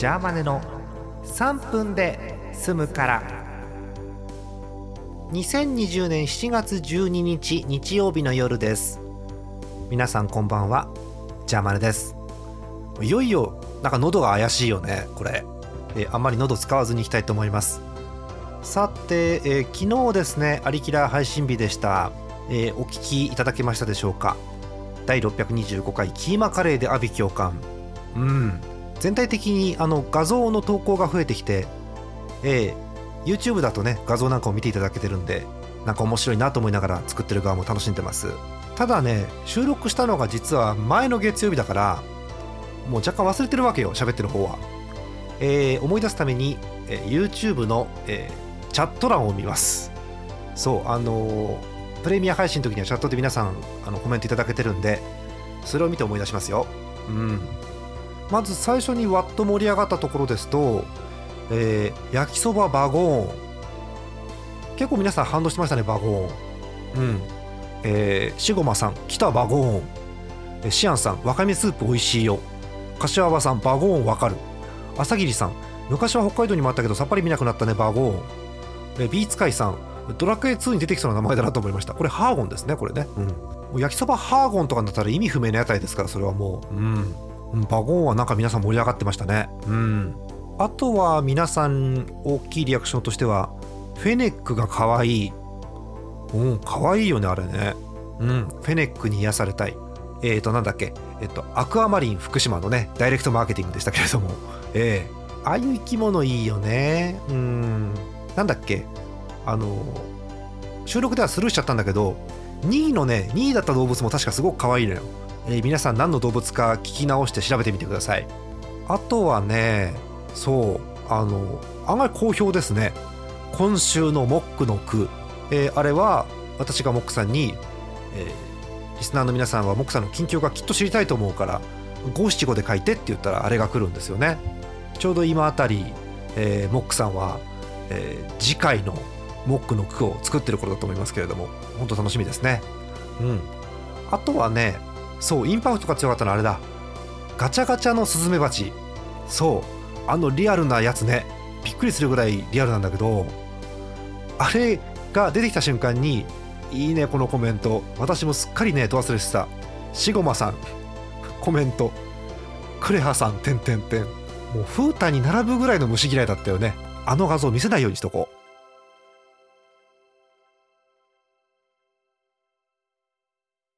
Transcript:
ジャーマネの3分で済むから。2020年7月12日日曜日の夜です。皆さんこんばんは。ジャーマネです。いよいよなんか喉が怪しいよねこれ、えーあんまり喉使わずにいきたいと思います。さて、えー昨日ですねアリキラ配信日でした、えーお聞きいただけましたでしょうか。第625回キーマカレーで阿鼻教官うん。全体的にあの画像の投稿が増えてきて、えー YouTube だとね画像なんかを見ていただけてるんでなんか面白いなと思いながら作ってる側も楽しんでます。ただね収録したのが実は前の月曜日だからもう若干忘れてるわけよ喋ってる方は、えー思い出すために、えー YouTube の、えーチャット欄を見ます。そうあのープレミア配信の時にはチャットで皆さんあのコメントいただけてるんでそれを見て思い出しますよ。うん。まず最初にわっと盛り上がったところですと、えー焼きそばバゴーン。結構皆さん反応してましたねバゴーン。うん。えー、シゴマさん来たバゴーン。シアンさんわかめスープ美味しいよ。柏葉さんバゴーンわかる。朝霧さん昔は北海道にもあったけどさっぱり見なくなったねバゴーン。えビーツカイさんドラクエ2に出てきそうな名前だなと思いました。これハーゴンですねこれね。うん。焼きそばハーゴンとかになったら意味不明な屋台ですからそれはもう。うん。バゴンはなんか皆さん盛り上がってましたね。うん。あとは皆さん大きいリアクションとしてはフェネックが可愛い。うん可愛いよねあれね。うんフェネックに癒されたい。えーとなんだっけ。えっとアクアマリン福島のねダイレクトマーケティングでしたけれども。ええああいう生き物いいよね。うん。なんだっけ。あの収録ではスルーしちゃったんだけど2位のね2位だった動物も確かすごく可愛いのよ、えー皆さん何の動物か聞き直して調べてみてください。あとはねそうあの案外好評ですね。今週のモックの句、えーあれは私がモックさんに、えーリスナーの皆さんはモックさんの近況がきっと知りたいと思うから五七五で書いてって言ったらあれが来るんですよね。ちょうど今あたり、えーモックさんは、えー次回のモックの句を作ってる頃だと思いますけれども本当楽しみですね。うん。あとはねそうインパクトが強かったのあれだ。ガチャガチャのスズメバチ。そうあのリアルなやつね。びっくりするぐらいリアルなんだけどあれが出てきた瞬間にいいねこのコメント。私もすっかりねど忘れしてた。シゴマさんコメント。クレハさんてんてんてん。もう風太に並ぶぐらいの虫嫌いだったよね。あの画像見せないようにしとこう。